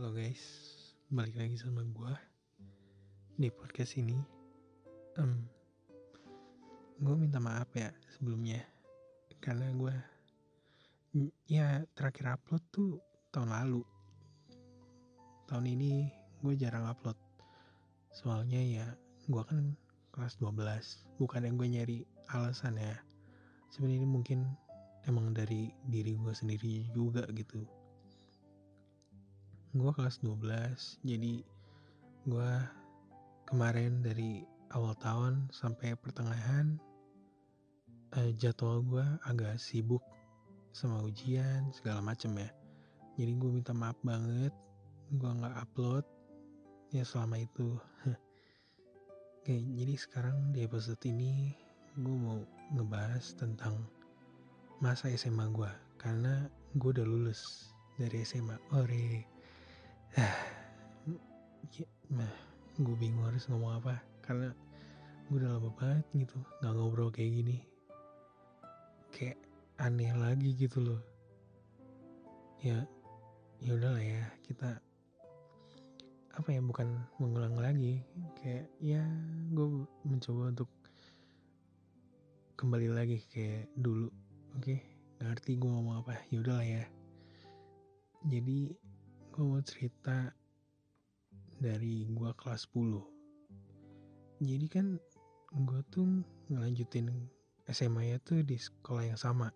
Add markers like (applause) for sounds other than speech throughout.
Halo guys, balik lagi sama gue di podcast ini. Um, gue minta maaf ya sebelumnya karena gue ya terakhir upload tuh tahun lalu. Tahun ini gue jarang upload. Soalnya ya gue kan kelas 12, bukan yang gue nyari alasan ya. Sebenarnya mungkin emang dari diri gue sendiri juga gitu gue kelas 12 jadi gue kemarin dari awal tahun sampai pertengahan eh, jadwal gue agak sibuk sama ujian segala macem ya. Jadi gue minta maaf banget gue nggak upload ya selama itu. (laughs) Oke jadi sekarang di episode ini gue mau ngebahas tentang masa SMA gue karena gue udah lulus dari SMA ore gue bingung harus ngomong apa karena gue udah lama banget gitu nggak ngobrol kayak gini. Kayak aneh lagi gitu loh. Ya ya udahlah ya kita apa ya bukan mengulang lagi. Kayak ya gue mencoba untuk kembali lagi kayak dulu oke? Okay? ngerti gue ngomong apa ya udahlah ya. Jadi gue mau cerita dari gue kelas 10 jadi kan gue tuh ngelanjutin SMA ya tuh di sekolah yang sama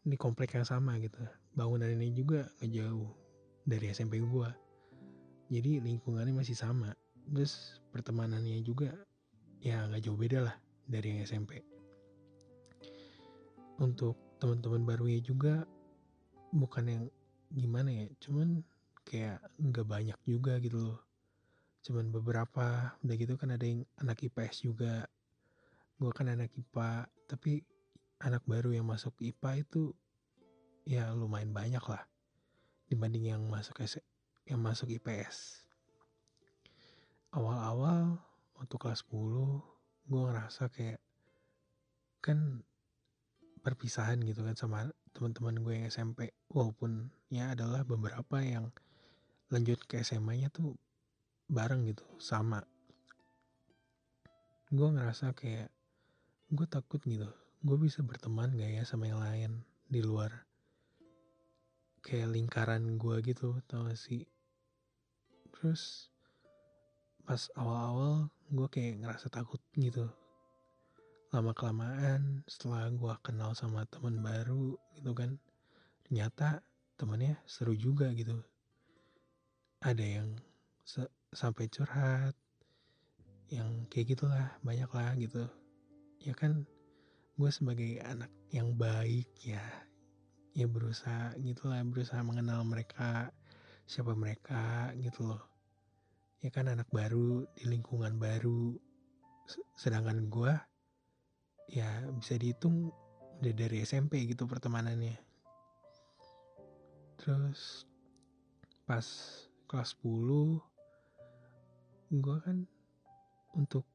di komplek yang sama gitu. Bangunan ini juga ngejauh dari SMP gue jadi lingkungannya masih sama terus pertemanannya juga ya nggak jauh beda lah dari yang SMP untuk teman-teman barunya juga bukan yang gimana ya cuman kayak nggak banyak juga gitu loh. Cuman beberapa udah gitu kan ada yang anak IPS juga. Gue kan anak IPA tapi anak baru yang masuk IPA itu ya lumayan banyak lah dibanding yang masuk S yang masuk IPS awal-awal waktu kelas 10 gue ngerasa kayak kan perpisahan gitu kan sama teman-teman gue yang SMP walaupun ya adalah beberapa yang lanjut ke SMA-nya tuh bareng gitu sama. Gue ngerasa kayak gue takut gitu gue bisa berteman gak ya sama yang lain di luar? Kayak lingkaran gue gitu tau gak sih? Terus pas awal-awal gue kayak ngerasa takut gitu. Lama kelamaan setelah gue kenal sama teman baru gitu kan ternyata temennya seru juga gitu ada yang sampai curhat yang kayak gitulah banyak lah gitu. Ya kan gue sebagai anak yang baik ya ya berusaha gitulah berusaha mengenal mereka siapa mereka gitu loh. Ya kan anak baru di lingkungan baru sedangkan gue ya bisa dihitung udah dari SMP gitu pertemanannya. Terus pas kelas 10 gue kan untuk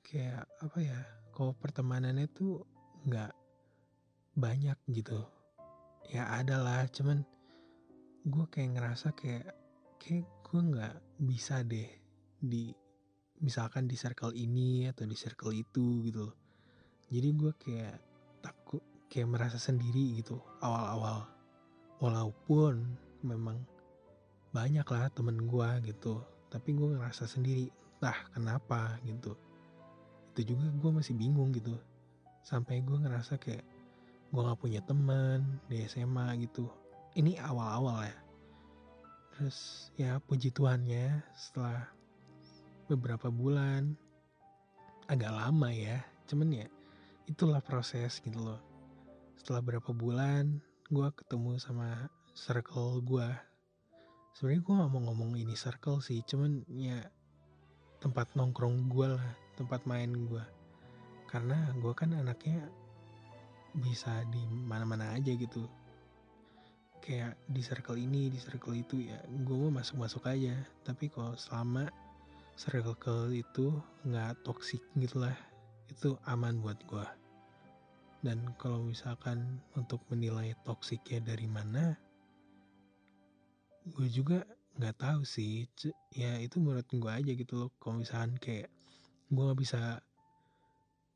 kayak apa ya kalau pertemanannya tuh nggak banyak gitu. Ya ada lah cuman gue kayak ngerasa kayak kayak gue nggak bisa deh di misalkan di circle ini atau di circle itu gitu jadi gue kayak takut kayak merasa sendiri gitu awal-awal. Walaupun memang banyak lah temen gue gitu tapi gue ngerasa sendiri entah kenapa? gitu. Itu juga gue masih bingung gitu. Sampai gue ngerasa kayak gue gak punya teman di SMA gitu. Ini awal-awal ya. Terus ya puji Tuhannya setelah beberapa bulan agak lama ya cuman ya itulah proses gitu loh. Setelah berapa bulan gue ketemu sama circle gue sebenarnya gue gak mau ngomong ini circle sih cuman ya tempat nongkrong gue lah tempat main gue karena gue kan anaknya bisa di mana-mana aja gitu. Kayak di circle ini di circle itu ya gue mau masuk-masuk aja. Tapi kalau selama circle itu nggak toxic gitulah itu aman buat gue dan kalau misalkan untuk menilai toksiknya dari mana gue juga nggak tahu sih ya itu menurut gue aja gitu loh. Kalau misalkan kayak gue nggak bisa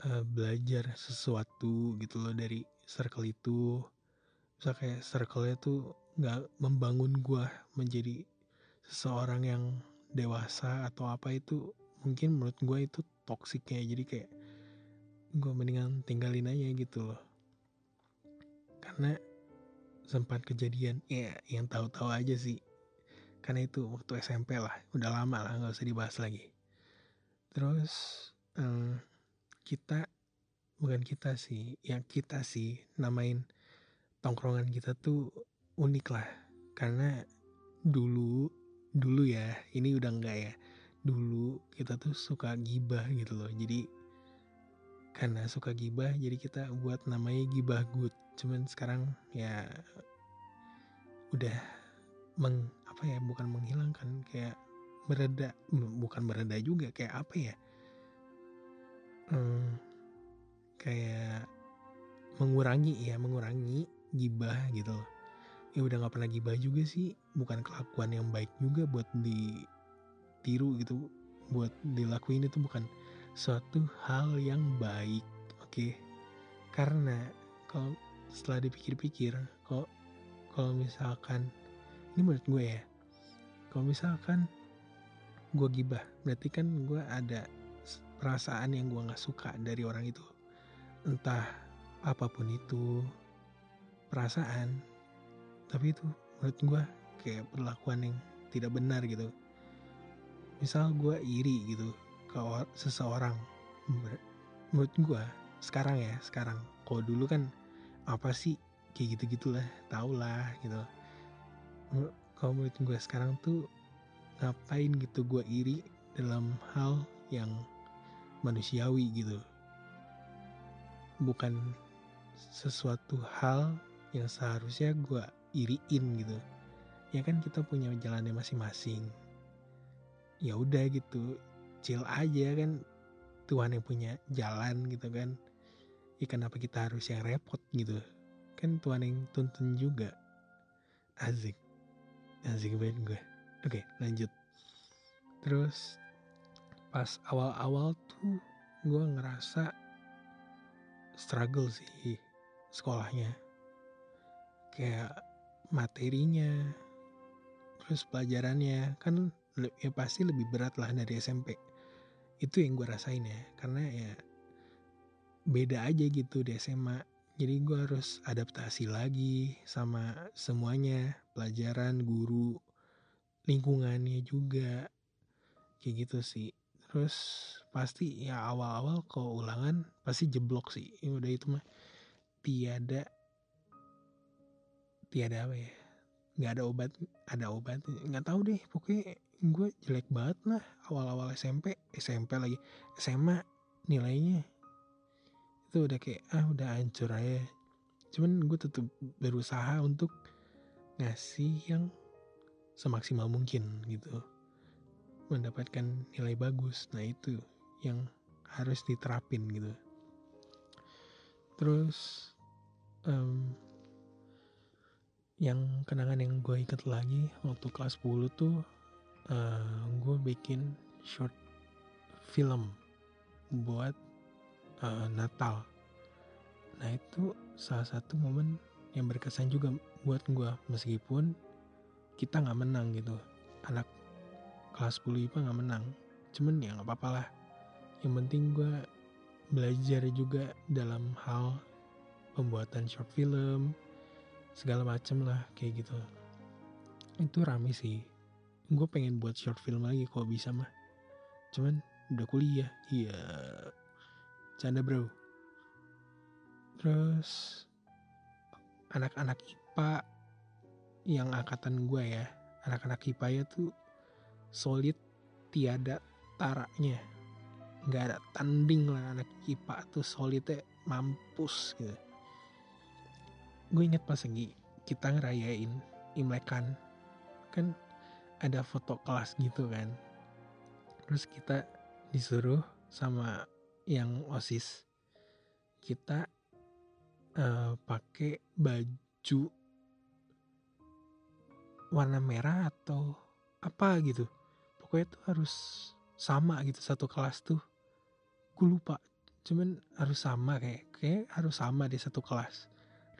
uh, belajar sesuatu gitu loh dari circle itu misal kayak circle-nya tuh nggak membangun gue menjadi seseorang yang dewasa atau apa itu mungkin menurut gue itu toksiknya jadi kayak gue mendingan tinggalin aja gitu loh. Karena sempat kejadian. Ya yang tahu-tahu aja sih. Karena itu waktu SMP lah udah lama lah nggak usah dibahas lagi. Terus um, kita bukan kita sih yang kita sih namain tongkrongan kita tuh unik lah. Karena dulu dulu ya ini udah enggak ya. Dulu kita tuh suka gibah gitu loh. Jadi karena suka gibah jadi kita buat namanya gibah good cuman sekarang ya udah meng apa ya bukan menghilangkan kayak mereda bukan mereda juga kayak apa ya hmm, kayak mengurangi ya mengurangi gibah gitu loh ya udah nggak pernah gibah juga sih bukan kelakuan yang baik juga buat ditiru gitu buat dilakuin itu bukan suatu hal yang baik oke okay? karena kalau setelah dipikir-pikir kok kalau misalkan ini menurut gue ya kalau misalkan gue gibah berarti kan gue ada perasaan yang gue nggak suka dari orang itu. Entah apa pun itu perasaan tapi itu menurut gue kayak perlakuan yang tidak benar gitu. Misal gue iri gitu ke seseorang menurut gue sekarang ya sekarang. Kalau dulu kan apa sih? Kayak gitu gitulah tau lah gitu kalau menurut gue sekarang tuh ngapain gitu gue iri dalam hal yang manusiawi gitu? Bukan sesuatu hal yang seharusnya gue iriin gitu. Ya kan kita punya jalannya masing-masing. Ya udah gitu chill aja kan. Tuhan yang punya jalan gitu kan ya kenapa kita harus yang repot? Gitu. Kan Tuhan yang tuntun juga. Asik. Asik banget gue oke lanjut. Terus pas awal-awal tuh gue ngerasa struggle sih sekolahnya. Kayak materinya terus pelajarannya. Kan ya pasti lebih berat lah dari SMP itu yang gue rasain ya. Karena ya beda aja gitu di SMA jadi gue harus adaptasi lagi sama semuanya pelajaran guru lingkungannya juga. Kayak gitu sih. Terus pasti ya awal-awal kalau ulangan pasti jeblok sih. Ya udah itu mah tiada tiada apa ya nggak ada obat ada obat. Nggak tahu deh pokoknya gue jelek banget lah awal-awal SMP SMP lagi. SMA nilainya itu udah kayak ah udah hancur aja. Cuman gue tetap berusaha untuk ngasih yang semaksimal mungkin gitu. Mendapatkan nilai bagus. Nah itu yang harus diterapin gitu. Terus um, yang kenangan yang gue inget lagi waktu kelas 10 tuh uh, gue bikin short film buat uh, Natal. Nah itu salah satu momen yang berkesan juga buat gue meskipun kita nggak menang gitu. Anak kelas 10 IPA nggak menang. Cuman ya nggak apa-apa lah. Yang penting gue belajar juga dalam hal pembuatan short film segala macem lah kayak gitu. Itu rame sih. Gue pengen buat short film lagi kalau bisa mah. Cuman udah kuliah. Iya canda bro. Terus anak-anak IPA yang angkatan gue ya anak-anak IPA ya tuh solid tiada taraknya. Nggak ada tanding lah anak IPA tuh solidnya mampus gitu. Gue inget pas lagi kita ngerayain imlekan. Kan ada foto kelas gitu kan. Terus kita disuruh sama yang osis. Kita uh, pakai baju warna merah atau apa gitu. Pokoknya tuh harus sama gitu satu kelas tuh. Gue lupa cuman harus sama kayak kayak harus sama di satu kelas.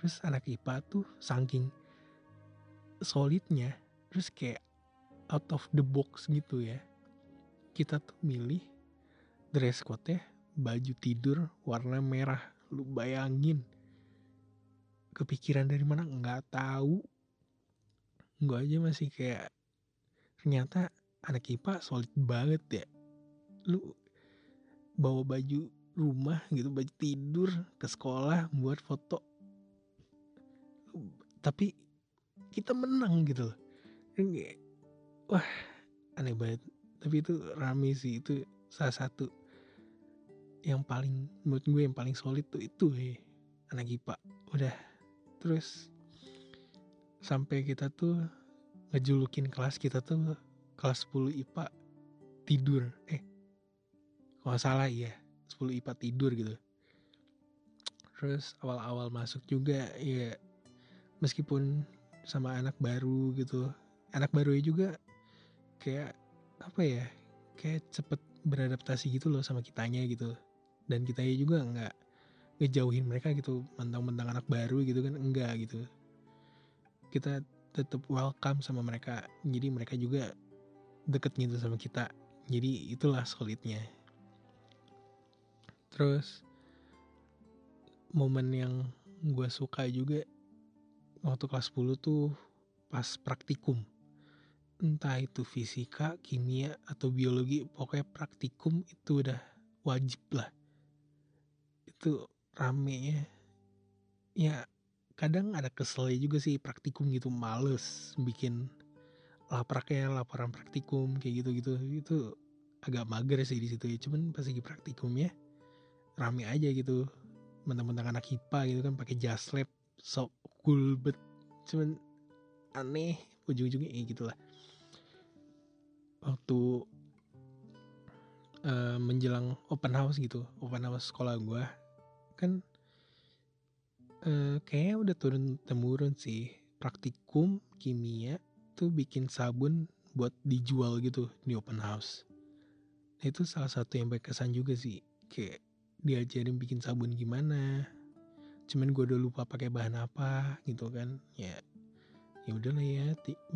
Terus anak IPA tuh saking solidnya terus kayak out of the box gitu ya. Kita tuh milih dress code ya baju tidur warna merah. Lu bayangin kepikiran dari mana? Nggak tahu. Gue aja masih kayak ternyata anak IPA solid banget ya. Lu bawa baju rumah gitu baju tidur ke sekolah buat foto. Tapi kita menang gitu loh. Wah aneh banget. Tapi itu rame sih itu salah satu yang paling menurut gue yang paling solid tuh itu ya anak IPA udah. Terus sampai kita tuh ngejulukin kelas kita tuh kelas 10 IPA tidur. Eh kalau salah ya 10 IPA tidur gitu. Terus awal-awal masuk juga ya meskipun sama anak baru gitu. Anak baru juga kayak apa ya kayak cepet beradaptasi gitu loh sama kitanya gitu dan kita juga nggak ngejauhin mereka gitu mentang-mentang anak baru gitu kan enggak gitu. Kita tetap welcome sama mereka jadi mereka juga deket gitu sama kita. Jadi itulah solidnya. Terus momen yang gue suka juga waktu kelas 10 tuh pas praktikum. Entah itu fisika, kimia, atau biologi pokoknya praktikum itu udah wajib lah itu rame ya. Ya kadang ada keselnya juga sih praktikum gitu males bikin lapraknya laporan praktikum kayak gitu gitu itu agak mager sih di situ ya cuman pas lagi praktikum ya rame aja gitu. Mentang-mentang anak IPA gitu kan pakai jas lab so cool bet. Cuman aneh ujung-ujungnya ya gitulah. Waktu uh, menjelang open house gitu open house sekolah gue kan uh, kayaknya udah turun temurun sih. Praktikum kimia tuh bikin sabun buat dijual gitu di open house. Nah, itu salah satu yang berkesan juga sih kayak diajarin bikin sabun gimana. Cuman gue udah lupa pakai bahan apa gitu kan ya ya udah lah ya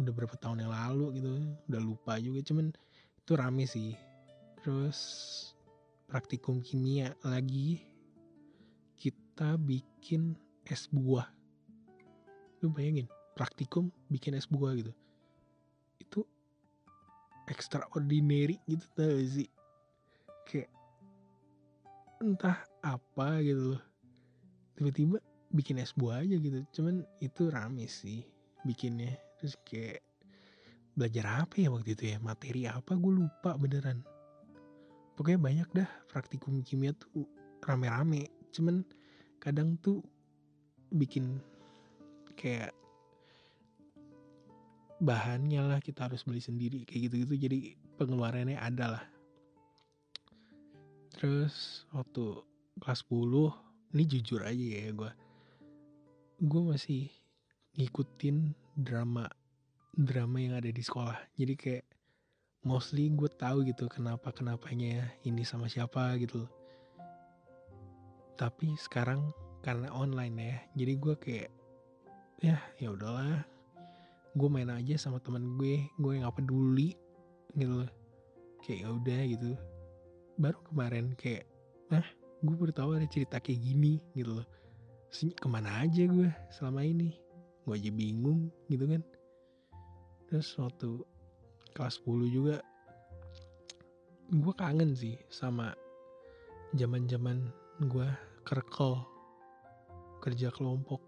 udah berapa tahun yang lalu gitu udah lupa juga. Cuman itu rame sih. Terus praktikum kimia lagi kita bikin es buah. Lu bayangin praktikum bikin es buah gitu. Itu extraordinary gitu tau gak sih? Kayak entah apa gitu loh. Tiba-tiba bikin es buah aja gitu. Cuman itu rame sih bikinnya. Terus kayak belajar apa ya waktu itu ya? Materi apa? Gue lupa beneran. Pokoknya banyak dah praktikum kimia tuh rame-rame. Cuman kadang tuh bikin kayak bahannya lah kita harus beli sendiri kayak gitu-gitu. Jadi pengeluarannya ada lah. Terus waktu kelas 10 ini jujur aja ya gue gue masih ngikutin drama drama yang ada di sekolah. Jadi kayak mostly gue tahu gitu kenapa kenapanya ini sama siapa gitu tapi sekarang karena online ya jadi gue kayak ya ya udahlah. Gue main aja sama teman gue gue nggak peduli gitu loh. Kayak ya udah gitu. Baru kemarin kayak nah gue baru tahu ada cerita kayak gini gitu loh. Ke mana aja gue selama ini? Gue aja bingung gitu kan. Terus waktu kelas 10 juga gue kangen sih sama zaman zaman gue kerkel kerja kelompok.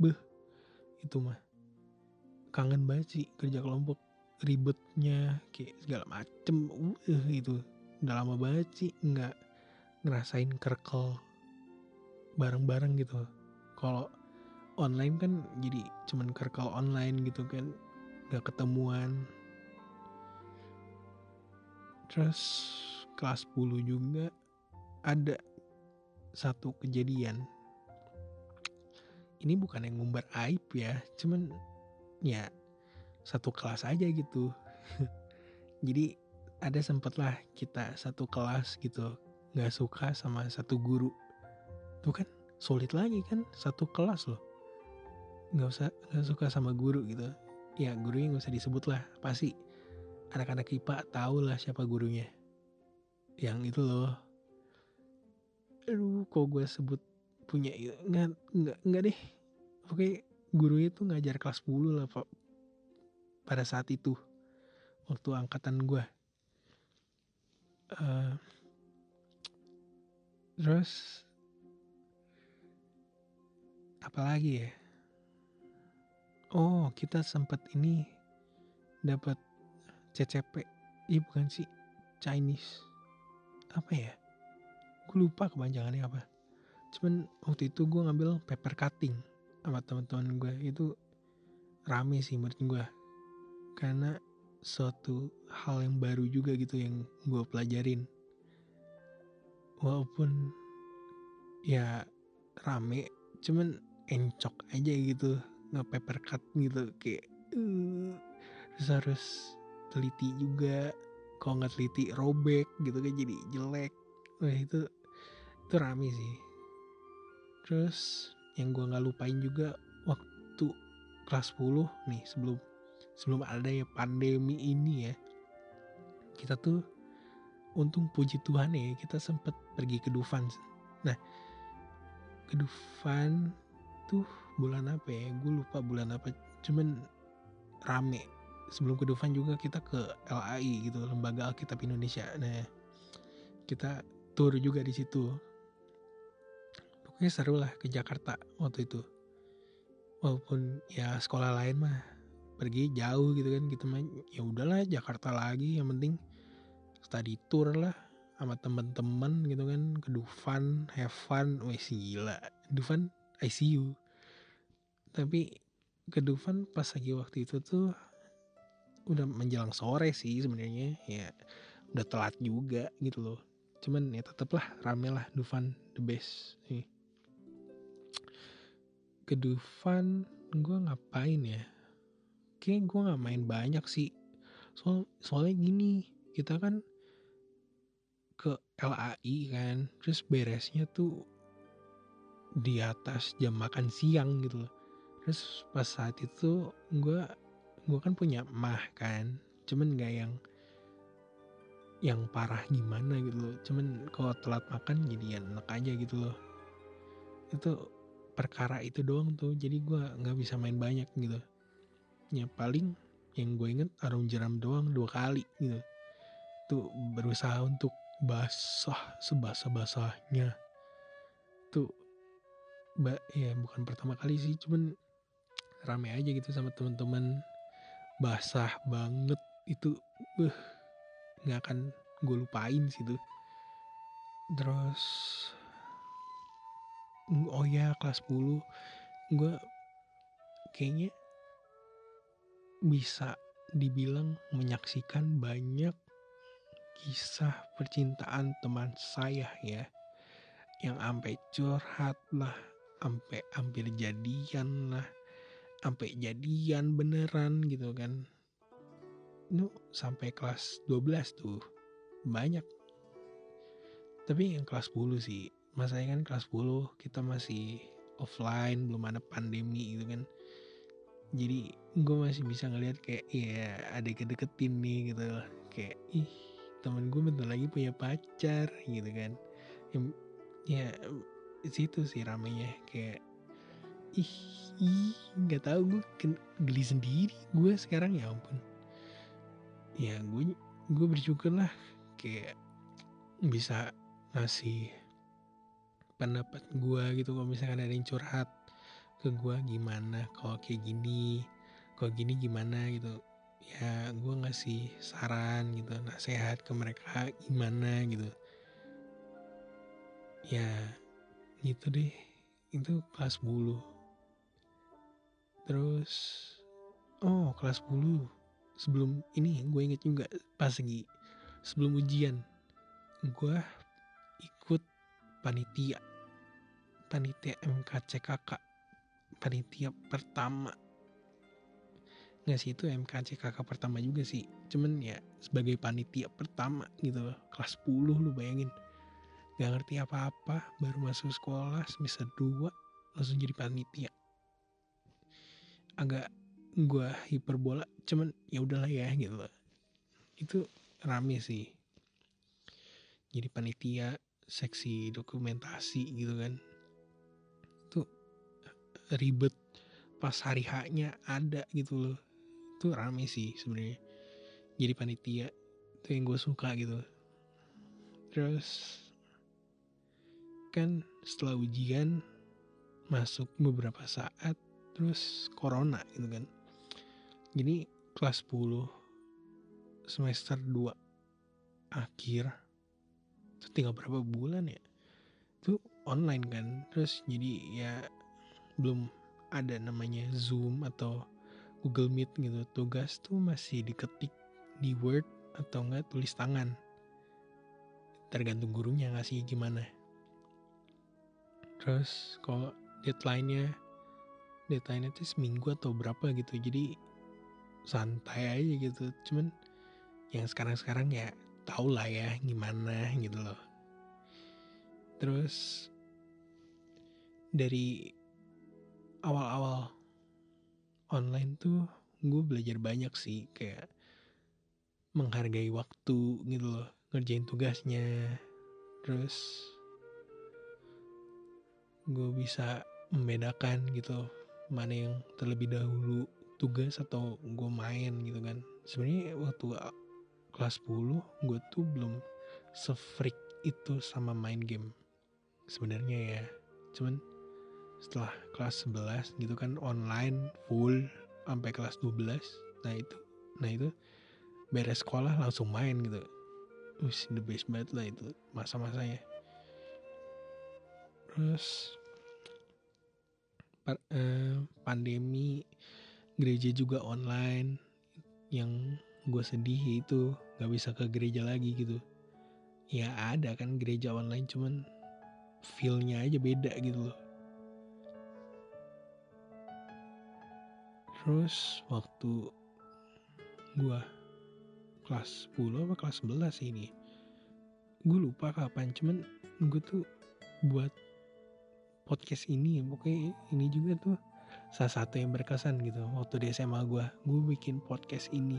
Beh itu mah. Kangen banget sih kerja kelompok. Ribetnya kayak segala macem. Uh itu udah lama banget sih nggak ngerasain kerkel bareng-bareng gitu. Kalau online kan jadi cuman kerkel online gitu kan. Nggak ketemuan. Terus kelas 10 juga ada satu kejadian. Ini bukan yang ngumbar aib ya cuman ya satu kelas aja gitu. (laughs) Jadi ada sempet lah kita satu kelas gitu nggak suka sama satu guru. Tuh kan sulit lagi kan satu kelas loh. Nggak usah nggak suka sama guru gitu. Ya gurunya nggak usah disebut lah pasti anak-anak IPA tahu lah siapa gurunya. Yang itu loh aduh kok gue sebut punya nggak nggak nggak deh. Oke gurunya tuh ngajar kelas 10 lah pak. Pada saat itu waktu angkatan gue uh, terus apalagi ya? Oh kita sempat ini dapat CCP iya bukan sih Chinese. Apa ya gue lupa kepanjangannya apa. Cuman waktu itu gue ngambil paper cutting sama teman-teman gue itu rame sih menurut gue karena suatu hal yang baru juga gitu yang gue pelajarin. Walaupun ya rame cuman encok aja gitu. Nge paper cut gitu kayak uh, terus harus teliti juga. Kalau nggak teliti robek gitu kan jadi jelek. Wah itu itu rame sih. Terus yang gue nggak lupain juga waktu kelas 10 nih sebelum sebelum ada ya pandemi ini ya. Kita tuh untung puji Tuhan ya kita sempet pergi ke Dufan nah ke Dufan tuh bulan apa ya? Gue lupa bulan apa. Cuman rame. Sebelum ke Dufan juga kita ke LAI gitu lembaga Alkitab Indonesia. Nah kita tour juga di situ pokoknya seru lah ke Jakarta waktu itu. Walaupun ya sekolah lain mah pergi jauh gitu kan gitu main ya udahlah Jakarta lagi yang penting study tour lah sama temen-temen gitu kan ke Dufan have fun. Wes gila. Dufan ICU tapi ke Dufan pas lagi waktu itu tuh udah menjelang sore sih sebenarnya. Ya udah telat juga gitu loh. Cuman ya tetep lah rame lah Dufan the best. Nih ke Dufan gue ngapain ya? Kayak gue nggak main banyak sih. Soal soalnya gini kita kan ke LAI kan terus beresnya tuh di atas jam makan siang gitu loh. Terus pas saat itu gue gue kan punya mah kan cuman nggak yang yang parah gimana gitu loh. Cuman kalau telat makan jadi enak aja gitu loh. Itu perkara itu doang tuh jadi gue nggak bisa main banyak gitu. Ya paling yang gue inget arum jeram doang dua kali gitu. Tuh berusaha untuk basah sebasah basahnya tuh mbak ya bukan pertama kali sih cuman rame aja gitu sama teman-teman. Basah banget itu uh, nggak akan gue lupain sih tuh. Terus oh ya kelas 10 gue kayaknya bisa dibilang menyaksikan banyak kisah percintaan teman saya ya yang sampai curhat lah sampai hampir jadian lah sampai jadian beneran gitu kan. Itu sampai kelas 12 tuh banyak. Tapi yang kelas 10 sih masanya kan kelas 10 kita masih offline belum ada pandemi gitu kan. Jadi gue masih bisa ngeliat kayak ya ada kedeketin nih gitu. Kayak ih temen gue bentar lagi punya pacar gitu kan. Ya, ya situ sih ramenya kayak ih ih nggak tahu gue geli sendiri gue sekarang ya ampun. Ya gue gue bersyukur lah kayak bisa ngasih pendapat gue gitu kalau misalkan ada yang curhat ke gue gimana? Kalau kayak gini kalau gini gimana? Gitu. Ya gue ngasih saran gitu nasihat ke mereka gimana? Gitu. Ya gitu deh. Itu kelas 10 terus oh kelas 10 sebelum ini gue inget juga pas lagi sebelum ujian gue ikut panitia panitia MKCKK panitia pertama. Nggak sih itu MKC pertama juga sih. Cuman ya sebagai panitia pertama gitu loh. Kelas 10 lu bayangin. Gak ngerti apa-apa baru masuk sekolah semester 2 langsung jadi panitia. Agak gua hiperbola cuman ya udahlah ya gitu loh. Itu rame sih. Jadi panitia seksi dokumentasi gitu kan ribet pas hari haknya ada gitu loh. Itu rame sih sebenarnya. Jadi panitia itu yang gue suka gitu. Terus kan setelah ujian masuk beberapa saat terus corona gitu kan. Jadi kelas 10 semester 2 akhir itu tinggal berapa bulan ya? Itu online kan terus jadi ya belum ada namanya zoom atau Google Meet gitu. Tugas tuh masih diketik di Word atau enggak tulis tangan. Tergantung gurunya ngasih gimana. Terus kalau deadline-nya deadline-nya tuh seminggu atau berapa gitu. Jadi santai aja gitu. Cuman yang sekarang-sekarang ya tau lah ya gimana gitu loh. Terus dari awal-awal online tuh gue belajar banyak sih kayak menghargai waktu gitu loh ngerjain tugasnya. Terus gue bisa membedakan gitu mana yang terlebih dahulu tugas atau gue main gitu kan. Sebenarnya waktu kelas 10 gue tuh belum sefreak itu sama main game sebenarnya ya. Cuman setelah kelas 11 gitu kan online full sampai kelas 12 nah itu nah itu beres sekolah langsung main gitu. Wih, the best banget lah itu masa-masanya. Terus eh, pandemi gereja juga online. Yang gue sedih itu gak bisa ke gereja lagi gitu. Ya ada kan gereja online cuman feelnya aja beda gitu loh Terus waktu gua kelas 10 apa kelas 11 ini gue lupa kapan cuman gue tuh buat podcast ini pokoknya ini juga tuh salah satu yang berkesan gitu waktu di SMA gue gue bikin podcast ini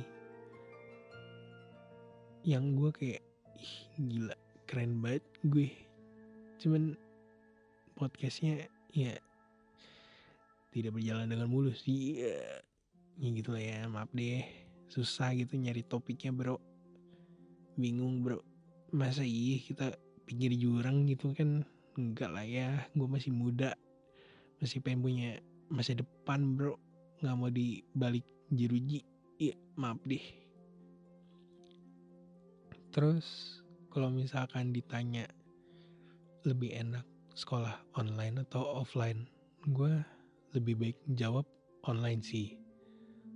yang gue kayak ih gila keren banget gue. Cuman podcastnya ya tidak berjalan dengan mulus. Iya. Ya gitu lah ya maaf deh. Susah gitu nyari topiknya bro. Bingung bro. Masa iya kita pinggir jurang gitu kan? Enggak lah ya gue masih muda. Masih pengen punya masa depan bro. Nggak mau dibalik jeruji. Iya maaf deh. Terus kalau misalkan ditanya lebih enak sekolah online atau offline? Gue lebih baik jawab online sih.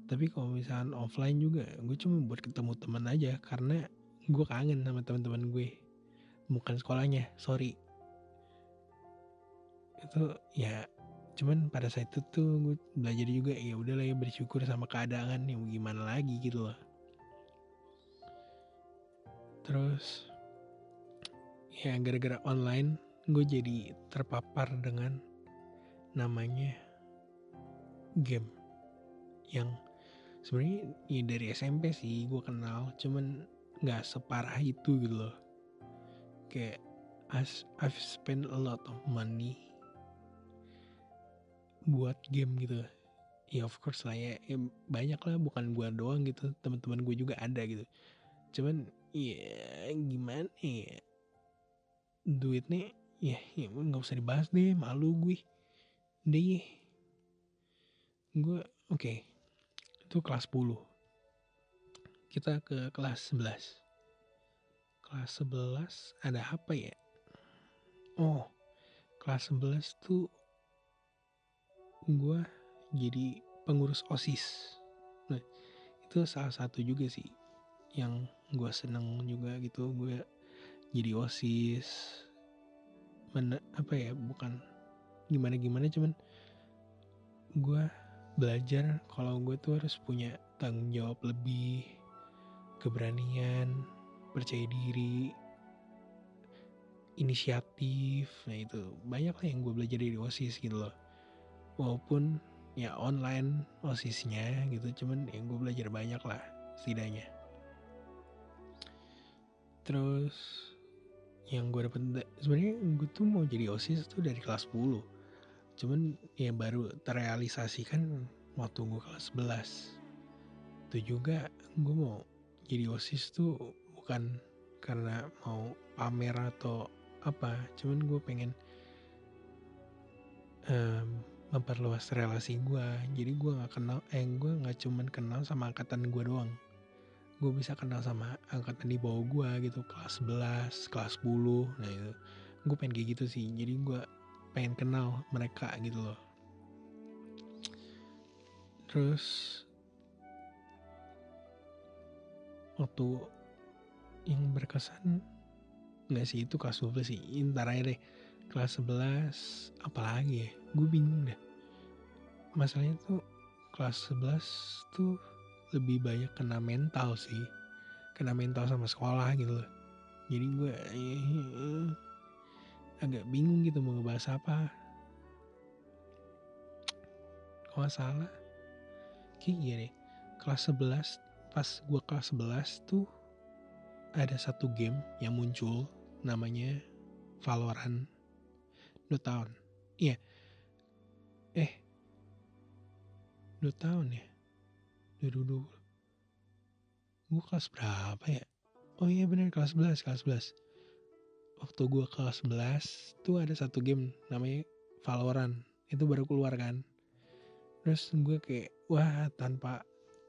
Tapi kalau misalnya offline juga gue cuma buat ketemu teman aja karena gue kangen sama teman-teman gue. Bukan sekolahnya sorry. Itu ya cuman pada saat itu tuh gue belajar juga ya udahlah ya bersyukur sama keadaan yang gimana lagi gitu loh. Terus ya gara-gara online gue jadi terpapar dengan namanya game yang sebenarnya ya dari SMP sih gue kenal cuman nggak separah itu gitu loh. Kayak I've spent a lot of money buat game gitu. Ya of course lah ya, ya banyak lah bukan gue doang gitu teman-teman gue juga ada gitu. Cuman ya gimana ya? Duitnya ya, ya nggak usah dibahas deh malu gue. Deh gue oke. Okay. itu kelas 10 kita ke kelas 11 kelas 11 ada apa ya? Oh kelas 11 tuh gue jadi pengurus osis. Nah itu salah satu juga sih yang gue seneng juga gitu. Gue jadi osis. Mana apa ya bukan gimana gimana cuman gue belajar kalau gue tuh harus punya tanggung jawab lebih keberanian percaya diri inisiatif nah itu. Banyak lah yang gue belajar dari osis gitu loh. Walaupun ya online osisnya gitu cuman yang gue belajar banyak lah setidaknya. Terus yang gue dapet sebenarnya gue tuh mau jadi osis tuh dari kelas 10 cuman ya baru terrealisasikan waktu gue kelas 11 itu juga gue mau jadi osis tuh bukan karena mau pamer atau apa. Cuman gue pengen um, memperluas relasi gue jadi gue nggak kenal eh gue nggak cuman kenal sama angkatan gue doang. Gue bisa kenal sama angkatan di bawah gue gitu. Kelas 11 kelas 10 nah itu. Gue pengen kayak gitu sih. Jadi gue pengen kenal mereka gitu loh. Terus waktu yang berkesan nggak sih itu kelas 12 sih. Ntar aja deh kelas 11 apalagi ya? Gue bingung deh. Masalahnya tuh kelas 11 tuh lebih banyak kena mental sih. Kena mental sama sekolah gitu loh. Jadi gue eh, agak bingung gitu mau ngebahas apa. Kalau nggak salah? Kayak gini kelas 11 pas gue kelas 11 tuh ada satu game yang muncul namanya Valorant tahun iya. Eh tahun ya? 2020 gue kelas berapa ya? Oh iya bener kelas 11 kelas 11 waktu gue kelas 11 tuh ada satu game namanya Valorant. Itu baru keluar kan. Terus gue kayak wah tanpa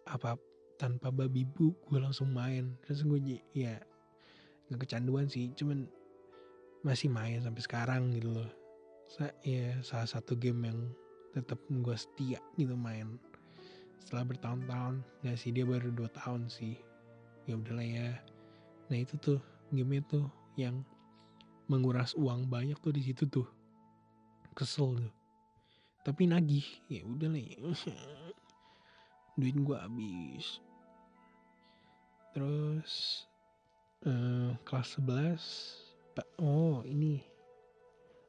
apa tanpa babi bu gue langsung main. Terus gue ya nggak kecanduan sih cuman masih main sampai sekarang gitu loh. Sa ya salah satu game yang tetap gue setia gitu main. Setelah bertahun-tahun nggak sih dia baru dua tahun sih. Ya udahlah ya. Nah itu tuh game itu yang menguras uang banyak tuh di situ tuh. Kesel tuh. Tapi nagih ya udah lah ya. (laughs) duit gue habis. Terus uh, kelas 11 oh ini.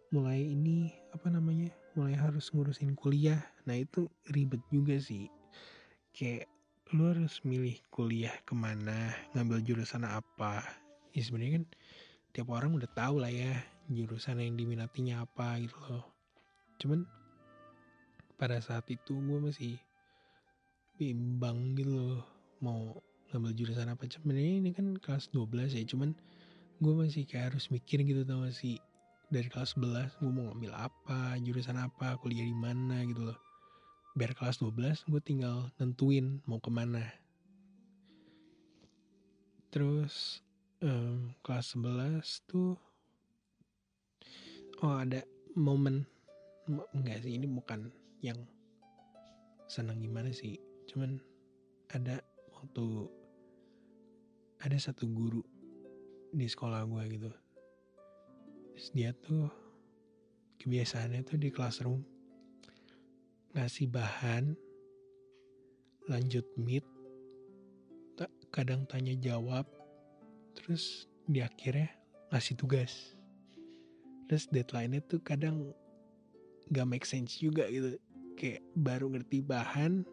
Mulai ini apa namanya mulai harus ngurusin kuliah. Nah itu ribet juga sih. Kayak lu harus milih kuliah ke mana ngambil jurusan apa. Ya sebenarnya kan tiap orang udah tahu lah ya jurusan yang diminatinya apa gitu loh. Cuman pada saat itu gue masih bimbang gitu loh mau ngambil jurusan apa. Sebenarnya ini kan kelas 12 ya cuman gue masih kayak harus mikir gitu tau gak sih dari kelas 11 gue mau ngambil apa jurusan apa kuliah di mana gitu loh. Biar kelas 12 gue tinggal nentuin mau ke mana. Terus um, kelas 11 tuh oh ada momen enggak sih ini bukan yang senang gimana sih cuman ada waktu ada satu guru di sekolah gue gitu. Terus dia tuh kebiasaannya tuh di classroom ngasih bahan lanjut meet kadang tanya jawab terus di akhirnya ngasih tugas. Terus deadline-nya tuh kadang gak make sense juga gitu. Kayak baru ngerti bahan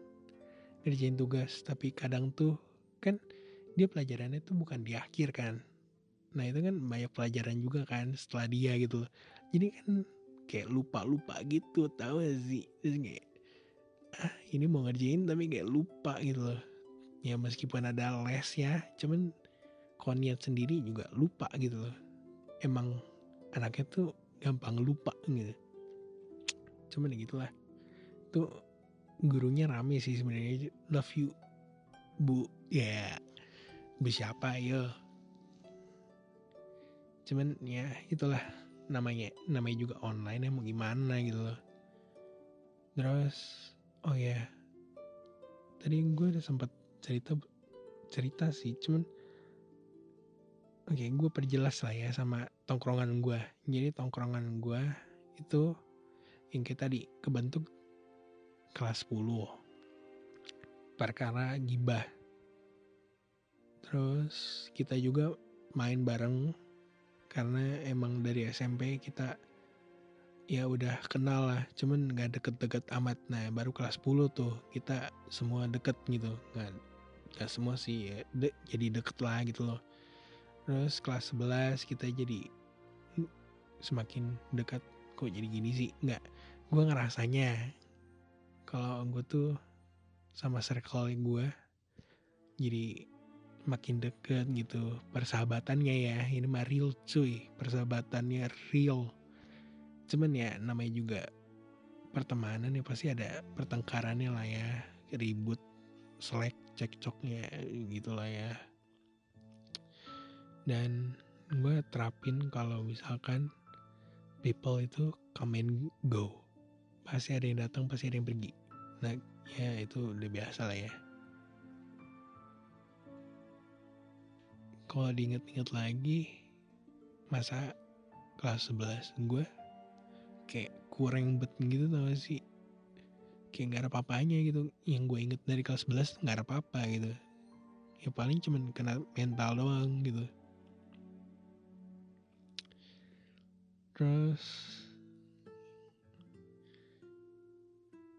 ngerjain tugas tapi kadang tuh kan dia pelajarannya tuh bukan di akhir kan. Nah itu kan banyak pelajaran juga kan setelah dia gitu jadi kan kayak lupa-lupa gitu tahu gak sih? Terus kayak ah ini mau ngerjain tapi kayak lupa gitu loh. Ya meskipun ada les ya cuman kalau niat sendiri juga lupa gitu loh. Emang anaknya tuh gampang lupa gitu. Cuman ya gitulah. Tuh gurunya rame sih sebenarnya. Love you bu. Ya yeah siapa? Yo. Cuman ya itulah namanya namanya juga online ya mau gimana gitu loh. Terus oh ya. Tadi gue udah sempat cerita cerita sih. Cuman oke okay, gue perjelas lah ya sama tongkrongan gue jadi tongkrongan gue itu yang kayak tadi kebentuk kelas 10 perkara gibah. Terus kita juga main bareng karena emang dari SMP kita ya udah kenal lah cuman nggak deket-deket amat. Nah baru kelas 10 tuh kita semua deket gitu. Nggak nggak semua sih ya, de, jadi deket lah gitu loh terus kelas 11 kita jadi semakin dekat. Kok jadi gini sih? Nggak. Gue ngerasanya kalau gue tuh sama circle gue jadi makin deket gitu. Persahabatannya ya ini mah real cuy. Persahabatannya real. Cuman ya namanya juga pertemanan ya pasti ada pertengkarannya lah ya. Ribut selek cekcoknya gitu lah ya dan gue terapin kalau misalkan people itu come and go. Pasti ada yang datang pasti ada yang pergi. Nah ya itu udah biasa lah ya. Kalau diinget-inget lagi masa kelas 11 gue kayak kurang bet gitu tau gak sih? Kayak gak ada apa-apanya gitu. Yang gue inget dari kelas 11 gak ada apa-apa gitu. Ya paling cuman kena mental doang gitu terus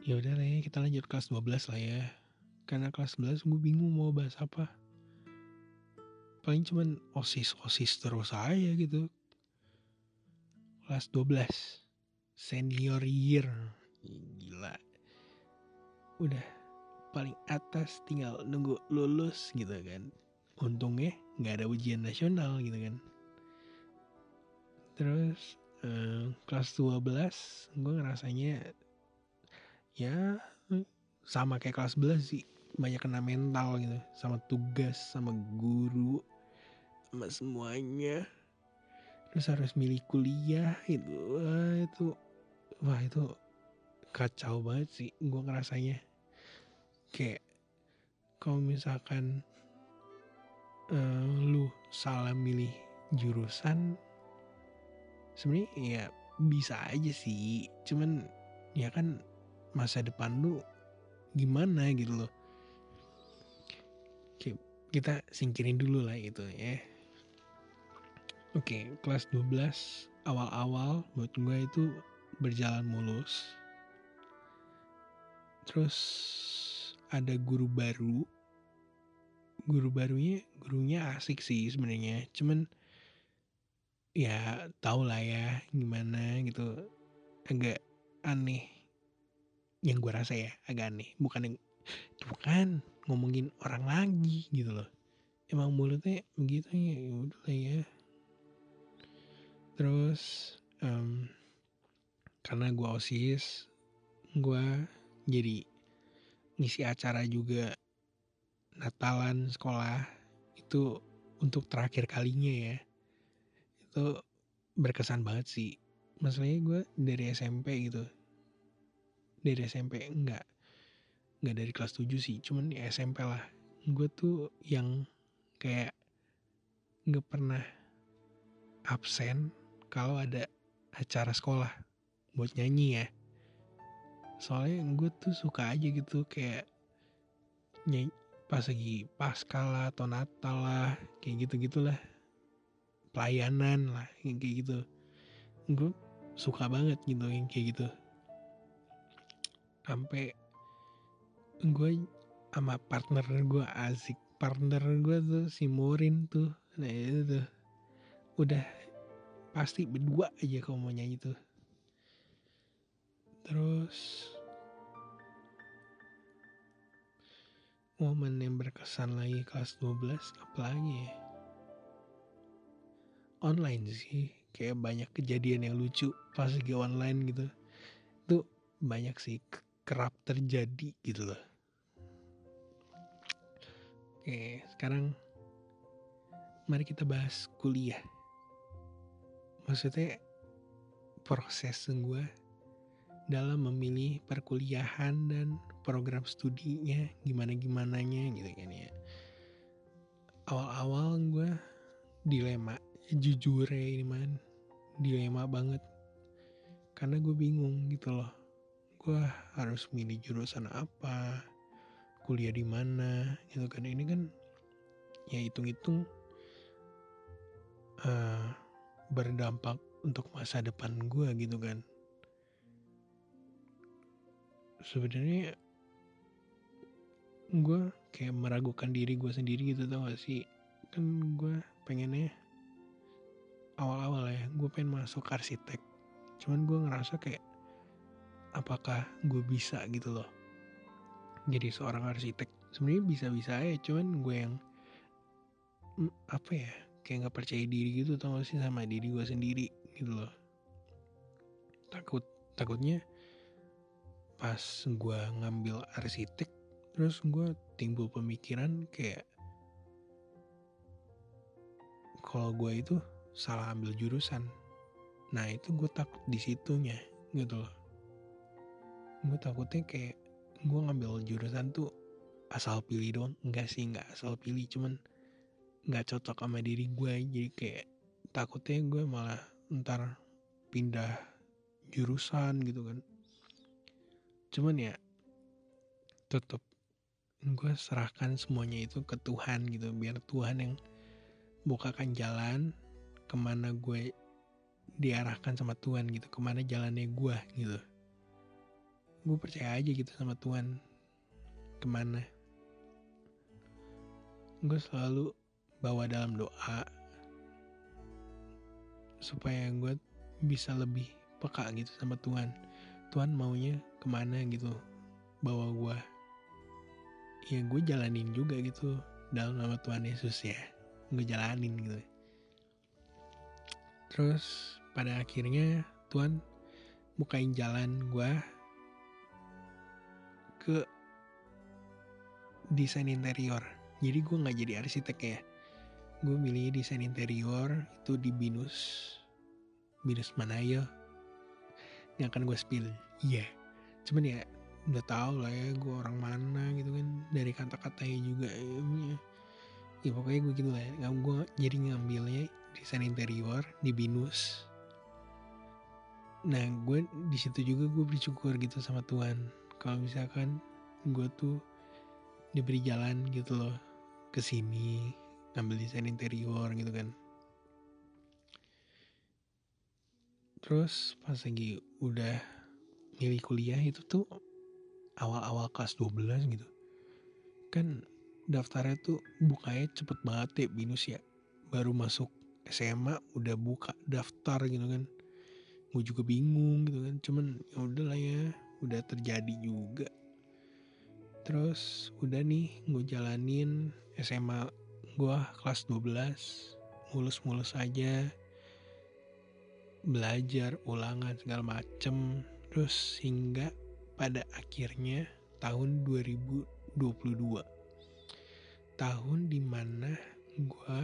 ya udah lah ya kita lanjut kelas 12 lah ya. Karena kelas 11 gue bingung mau bahas apa. Paling cuman osis-osis terus aja gitu. Kelas 12 senior year. Gila. Udah paling atas tinggal nunggu lulus gitu kan. Untungnya nggak ada ujian nasional gitu kan. Terus eh, kelas 12 gue ngerasanya ya sama kayak kelas 11 sih. Banyak kena mental gitu sama tugas sama guru sama semuanya. Terus harus milih kuliah itu wah itu wah itu kacau banget sih gue ngerasanya. Kayak kalau misalkan uh, lu salah milih jurusan sebenarnya ya bisa aja sih cuman ya kan masa depan lu gimana gitu loh kita singkirin dulu lah itu ya Oke, kelas 12 awal-awal buat gue itu berjalan mulus. Terus ada guru baru. Guru barunya gurunya asik sih sebenarnya. Cuman ya tau lah ya gimana gitu. Agak aneh. Yang gue rasa ya agak aneh. Bukan yang tuh kan ngomongin orang lagi gitu loh. Emang mulutnya begitu ya, ya udah lah ya terus um, karena gue osis gue jadi ngisi acara juga Natalan sekolah itu untuk terakhir kalinya ya itu berkesan banget sih. Masalahnya gue dari SMP gitu. Dari SMP enggak enggak dari kelas 7 sih cuman di SMP lah. Gue tuh yang kayak nggak pernah absen kalau ada acara sekolah buat nyanyi ya. Soalnya gue tuh suka aja gitu kayak nyanyi pas lagi pasca lah atau natal lah kayak gitu gitulah pelayanan lah kayak gitu. Gue suka banget gitu yang kayak gitu. Sampai gue sama partner gue asik. Partner gue tuh si Morin tuh. Nah itu tuh. Udah pasti berdua aja kalau mau nyanyi tuh. Terus momen yang berkesan lagi kelas 12 apalagi ya online sih. Kayak banyak kejadian yang lucu pas lagi online gitu. Itu banyak sih kerap terjadi gitu loh. Oke sekarang mari kita bahas kuliah. Maksudnya proses gue dalam memilih perkuliahan dan program studinya gimana gimananya gitu kan ya. Awal-awal gue dilema jujur ya ini man. Dilema banget. Karena gue bingung gitu loh. Gue harus milih jurusan apa? Kuliah di mana? Gitu kan. Ini kan ya hitung-hitung uh, berdampak untuk masa depan gue gitu kan. Sebenarnya gue kayak meragukan diri gue sendiri gitu tau gak sih? Kan gue pengennya awal-awal ya gue pengen masuk arsitek. Cuman gue ngerasa kayak apakah gue bisa gitu loh jadi seorang arsitek? Sebenarnya bisa-bisa aja cuman gue yang mm, apa ya kayak nggak percaya diri gitu tau gak sih sama diri gue sendiri gitu loh. Takut takutnya pas gue ngambil arsitek terus gue timbul pemikiran kayak kalau gue itu salah ambil jurusan. Nah itu gue takut di situnya gitu loh. Gue takutnya kayak gue ngambil jurusan tuh asal pilih doang. Enggak sih enggak asal pilih cuman nggak cocok sama diri gue jadi kayak takutnya gue malah ntar pindah jurusan gitu kan. Cuman ya tetap gue serahkan semuanya itu ke Tuhan gitu. Biar Tuhan yang bukakan jalan ke mana gue diarahkan sama Tuhan gitu ke mana jalannya gue gitu. Gue percaya aja gitu sama Tuhan ke mana. Gue selalu bawa dalam doa supaya gue bisa lebih peka gitu sama Tuhan. Tuhan maunya ke mana gitu bawa gue ya gue jalanin juga gitu dalam nama Tuhan Yesus ya. Gue jalanin gitu terus pada akhirnya Tuhan bukain jalan gue ke desain interior. Jadi gue nggak jadi arsitek ya. Gue milih desain interior itu di binus binus mana ya yang akan gue spill. Iya. Yeah. cuman ya udah tau lah ya gue orang mana gitu kan. Dari kata-katanya juga ya, ya pokoknya gue gitu lah ya. gue jadi ngambilnya desain interior di binus. Nah gue di situ juga gue bersyukur gitu sama Tuhan. Kalau misalkan gue tuh diberi jalan gitu loh ke sini ngambil desain interior gitu kan. Terus pas lagi udah milih kuliah itu tuh awal-awal kelas 12 gitu. Kan daftarnya tuh bukanya cepet banget ya binus ya. Baru masuk SMA udah buka daftar gitu kan. Gue juga bingung gitu kan. Cuman ya udahlah ya udah terjadi juga. Terus udah nih gue jalanin SMA gue kelas 12 mulus-mulus aja. Belajar ulangan segala macem. Terus hingga pada akhirnya tahun 2022 tahun di mana gue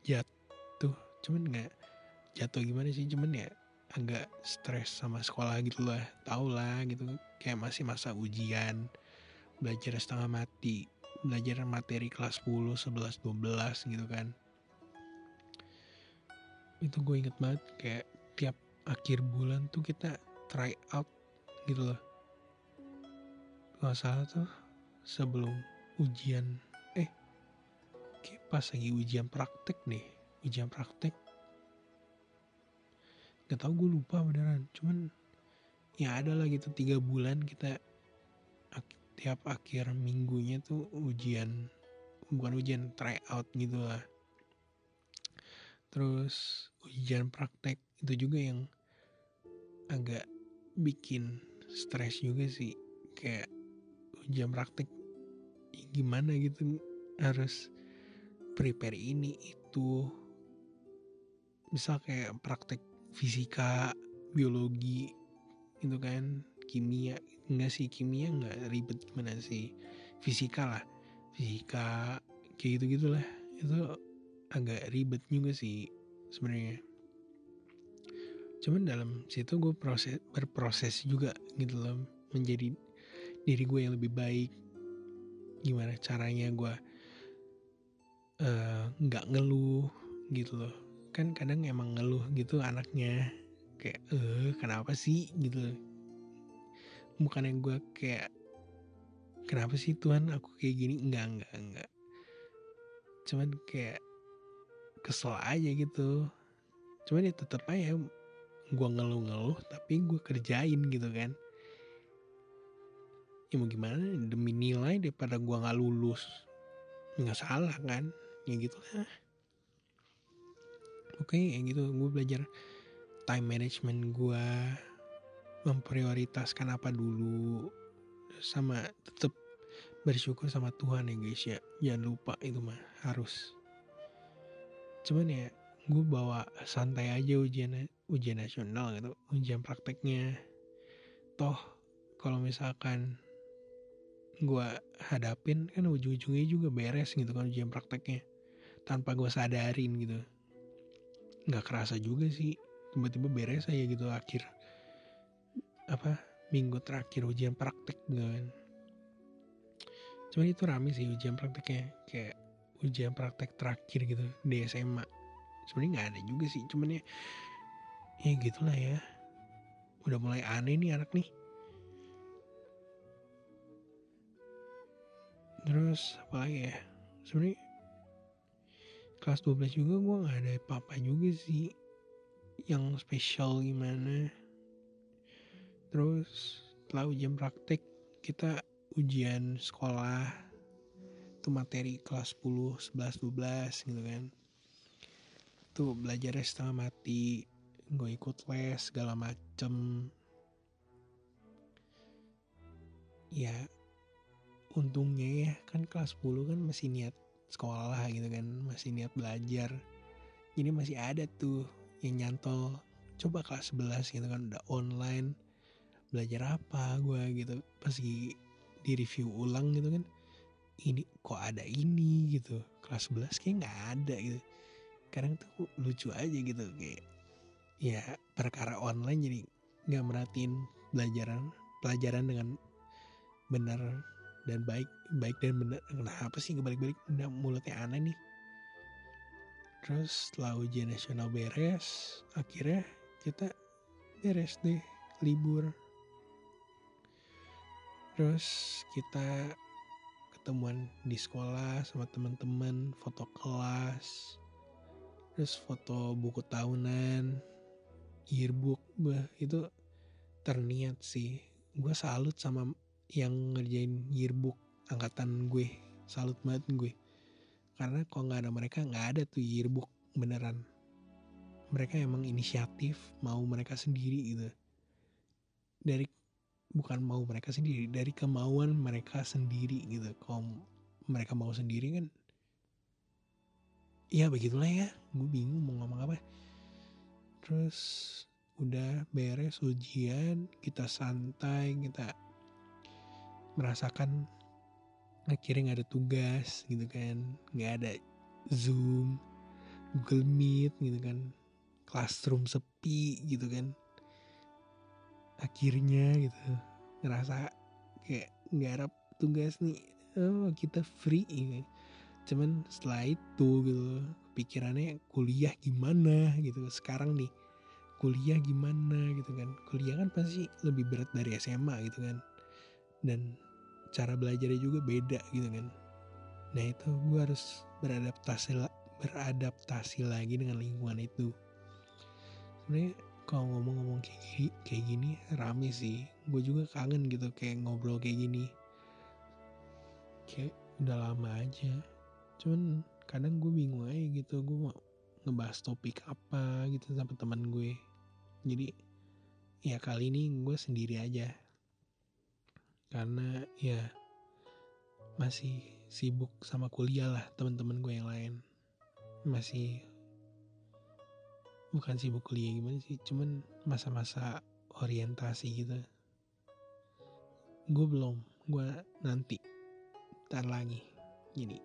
jatuh. Cuman nggak jatuh gimana sih cuman ya agak stres sama sekolah gitu lah. Tau lah gitu kayak masih masa ujian. Belajar setengah mati belajar materi kelas 10, 11, 12 gitu kan. Itu gue inget banget kayak tiap akhir bulan tuh kita try out gitu loh. Gak salah tuh sebelum ujian eh kayak pas lagi ujian praktek nih ujian praktek. Gak tau gue lupa beneran. Cuman ya ada lah gitu tiga bulan kita tiap akhir minggunya tuh ujian bukan ujian try out gitu lah. Terus ujian praktek itu juga yang agak bikin stres juga sih. Kayak ujian praktek gimana gitu harus prepare ini itu. Misal kayak praktek fisika biologi itu kan kimia. Enggak sih kimia enggak ribet gimana sih. Fisika lah. Fisika kayak gitu gitulah itu agak ribet juga sih sebenarnya. Cuman dalam situ gue proses berproses juga gitu loh menjadi diri gue yang lebih baik gimana caranya gue eh, nggak uh, ngeluh gitu loh. Kan kadang emang ngeluh gitu anaknya. Kayak eh kenapa sih? gitu bukan yang gue kayak kenapa sih Tuhan aku kayak gini? Enggak enggak enggak cuman kayak kesel aja gitu. Cuman ya tetap aja gue ngeluh-ngeluh tapi gue kerjain gitu kan ya mau gimana demi nilai daripada gue nggak lulus. Nggak salah kan ya gitu lah. Oke ya gitu gue belajar time management gue memprioritaskan apa dulu sama tetap bersyukur sama Tuhan ya guys ya. Jangan lupa itu mah harus. Cuman ya gue bawa santai aja ujian ujian nasional gitu ujian prakteknya. Toh kalau misalkan gue hadapin kan ujung-ujungnya juga beres gitu kan ujian prakteknya. Tanpa gue sadarin gitu. Nggak kerasa juga sih tiba-tiba beres aja gitu akhir apa minggu terakhir ujian praktek gitu kan. Cuman itu rame sih ujian prakteknya kayak ujian praktek terakhir gitu di SMA sebenarnya nggak ada juga sih cuman ya ya gitulah ya. Udah mulai aneh nih anak nih terus apa lagi ya? Sebenarnya kelas 12 juga gue nggak ada apa-apa juga sih. Yang spesial gimana? Terus setelah ujian praktek kita ujian sekolah itu materi kelas 10, 11, 12 gitu kan. Tuh belajarnya setengah mati gue ikut les segala macem. Ya untungnya ya kan kelas 10 kan masih niat sekolah gitu kan masih niat belajar. Jadi masih ada tuh yang nyantol coba kelas 11 gitu kan udah online belajar apa gue gitu. Pasti di review ulang gitu kan ini kok ada ini? Gitu. Kelas 11 kayak nggak ada gitu. Kadang tuh lucu aja gitu kayak ya perkara online jadi nggak merhatiin pelajaran pelajaran dengan benar dan baik baik dan benar kenapa sih kebalik-balik udah mulutnya aneh nih. Terus setelah ujian nasional beres akhirnya kita beres deh libur. Terus kita ketemuan di sekolah sama teman-teman foto kelas terus foto buku tahunan yearbook. Bah itu terniat sih. Gue salut sama yang ngerjain yearbook angkatan gue. Salut banget gue. Karena kalau nggak ada mereka nggak ada tuh yearbook beneran. Mereka emang inisiatif mau mereka sendiri gitu. Dari bukan mau mereka sendiri dari kemauan mereka sendiri gitu. Kalau mereka mau sendiri kan ya begitulah ya. Gue bingung mau ngomong apa. Terus udah beres ujian kita santai kita merasakan akhirnya nggak ada tugas gitu kan. Nggak ada zoom google meet gitu kan. Classroom sepi gitu kan. Akhirnya gitu ngerasa kayak nggak ada tugas nih. Oh kita free gitu cuman setelah itu gitu pikirannya kuliah gimana gitu. Sekarang nih kuliah gimana gitu kan. Kuliah kan pasti lebih berat dari SMA gitu kan. Dan cara belajarnya juga beda gitu kan. Nah itu gue harus beradaptasi beradaptasi lagi dengan lingkungan itu. Sebenarnya kalau ngomong-ngomong kayak gini, kayak gini rame sih. Gue juga kangen gitu kayak ngobrol kayak gini. Kayak udah lama aja. Cuman kadang gue bingung aja gitu gue mau ngebahas topik apa gitu sama teman gue. Jadi ya kali ini gue sendiri aja karena ya masih sibuk sama kuliah lah teman-teman gue yang lain. Masih bukan sibuk kuliah gimana sih cuman masa-masa orientasi gitu. Gue belum gue nanti ntar lagi. Jadi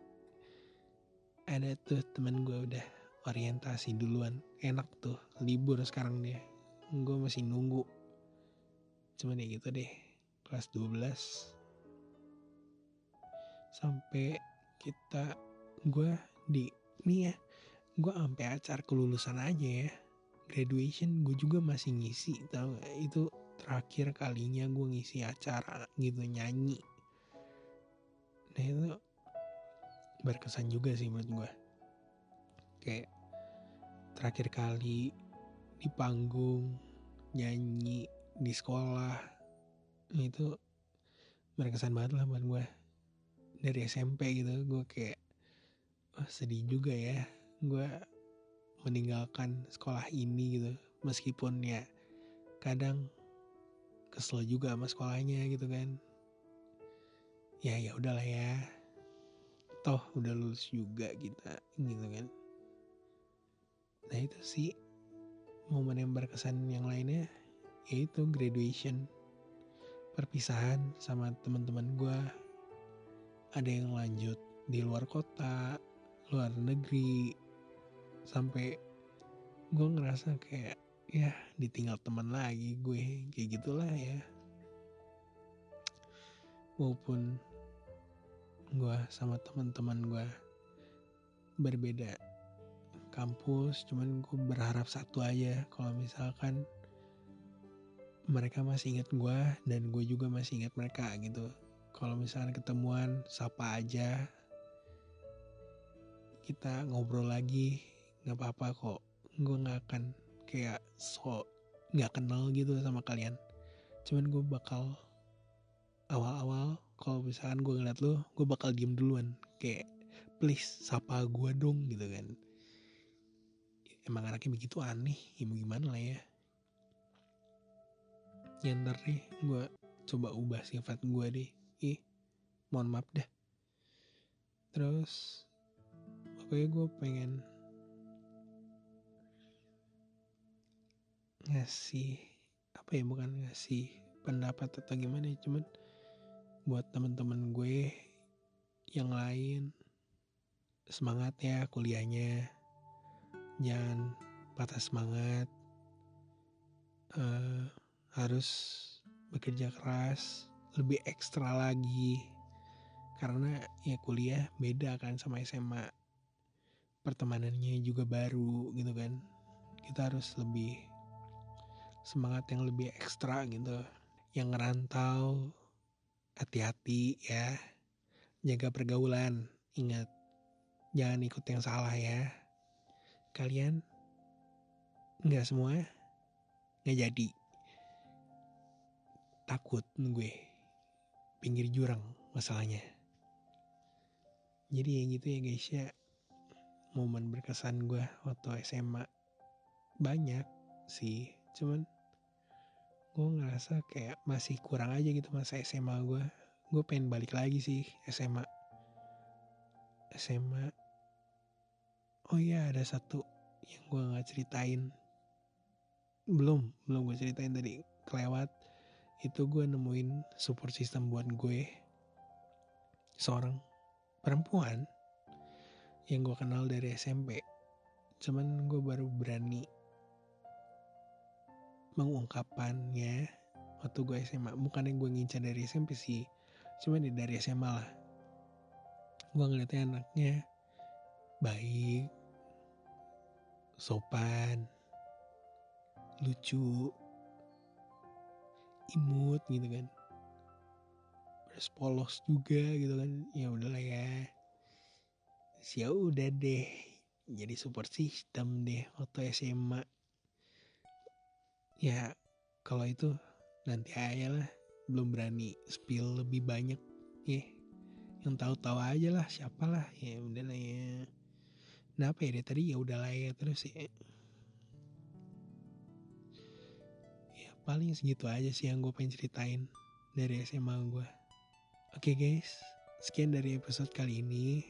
ada tuh temen gue udah orientasi duluan. Enak tuh libur sekarang dia. Gue masih nunggu. Cuman ya gitu deh kelas 12 sampai kita gue di nih ya gue sampai acara kelulusan aja ya. Graduation gue juga masih ngisi tau gak itu terakhir kalinya gue ngisi acara gitu nyanyi. Nah itu berkesan juga sih menurut gue kayak terakhir kali di panggung nyanyi di sekolah itu berkesan banget lah buat gue dari SMP gitu gue kayak oh, sedih juga ya gue meninggalkan sekolah ini gitu. Meskipun ya kadang kesel juga sama sekolahnya gitu kan. Ya ya udahlah ya. Toh udah lulus juga kita gitu kan. Nah itu sih momen yang berkesan yang lainnya yaitu graduation perpisahan sama teman-teman gue ada yang lanjut di luar kota luar negeri. Sampai gue ngerasa kayak ya ditinggal teman lagi gue. Kayak gitulah ya. Maupun gue sama teman-teman gue berbeda kampus cuman gue berharap satu aja kalau misalkan mereka masih ingat gue dan gue juga masih ingat mereka gitu. Kalau misalkan ketemuan sapa aja. Kita ngobrol lagi nggak apa-apa kok. Gue nggak akan kayak so nggak kenal gitu sama kalian. Cuman gue bakal awal-awal kalau misalkan gue ngeliat lo gue bakal diem duluan. Kayak please sapa gue dong gitu kan. Emang anaknya begitu aneh ya gimana lah ya ya ntar nih gue coba ubah sifat gue deh ih mohon maaf dah terus pokoknya gue pengen ngasih apa ya bukan ngasih pendapat atau gimana ya cuman buat temen-temen gue yang lain semangat ya kuliahnya. Jangan patah semangat. Uh, harus bekerja keras lebih ekstra lagi. Karena ya kuliah beda kan sama SMA pertemanannya juga baru gitu kan. Kita harus lebih semangat yang lebih ekstra gitu. Yang ngerantau hati-hati ya. Jaga pergaulan ingat. Jangan ikut yang salah ya. Kalian nggak semua nggak jadi takut gue pinggir jurang masalahnya. Jadi ya gitu ya guys ya. Momen berkesan gue waktu SMA banyak sih cuman gue ngerasa kayak masih kurang aja gitu masa SMA gue gue pengen balik lagi sih SMA SMA oh iya ada satu yang gue nggak ceritain. Belum belum gue ceritain tadi. Kelewat itu gue nemuin support system buat gue. Seorang perempuan yang gue kenal dari SMP cuman gue baru berani mengungkapkannya waktu gue SMA bukan yang gue ngincar dari SMP sih cuma dari SMA lah. Gue ngeliatnya anaknya baik sopan lucu imut gitu kan. Terus polos juga gitu kan. Ya udahlah ya. Ya udah deh jadi support system deh waktu SMA ya kalau itu nanti aja lah. Belum berani spill lebih banyak ya. Yang tahu-tahu aja lah siapa lah ya udah lah ya. Kenapa ya dari tadi ya udah lah ya terus ya paling segitu aja sih yang gue pengen ceritain dari SMA gue oke okay guys sekian dari episode kali ini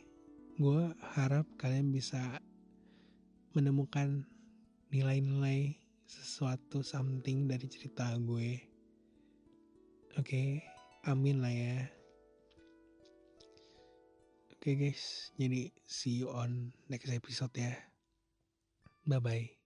gue harap kalian bisa menemukan nilai-nilai sesuatu something dari cerita gue. Oke, okay, amin lah ya. Oke okay guys, jadi see you on next episode ya. Bye bye.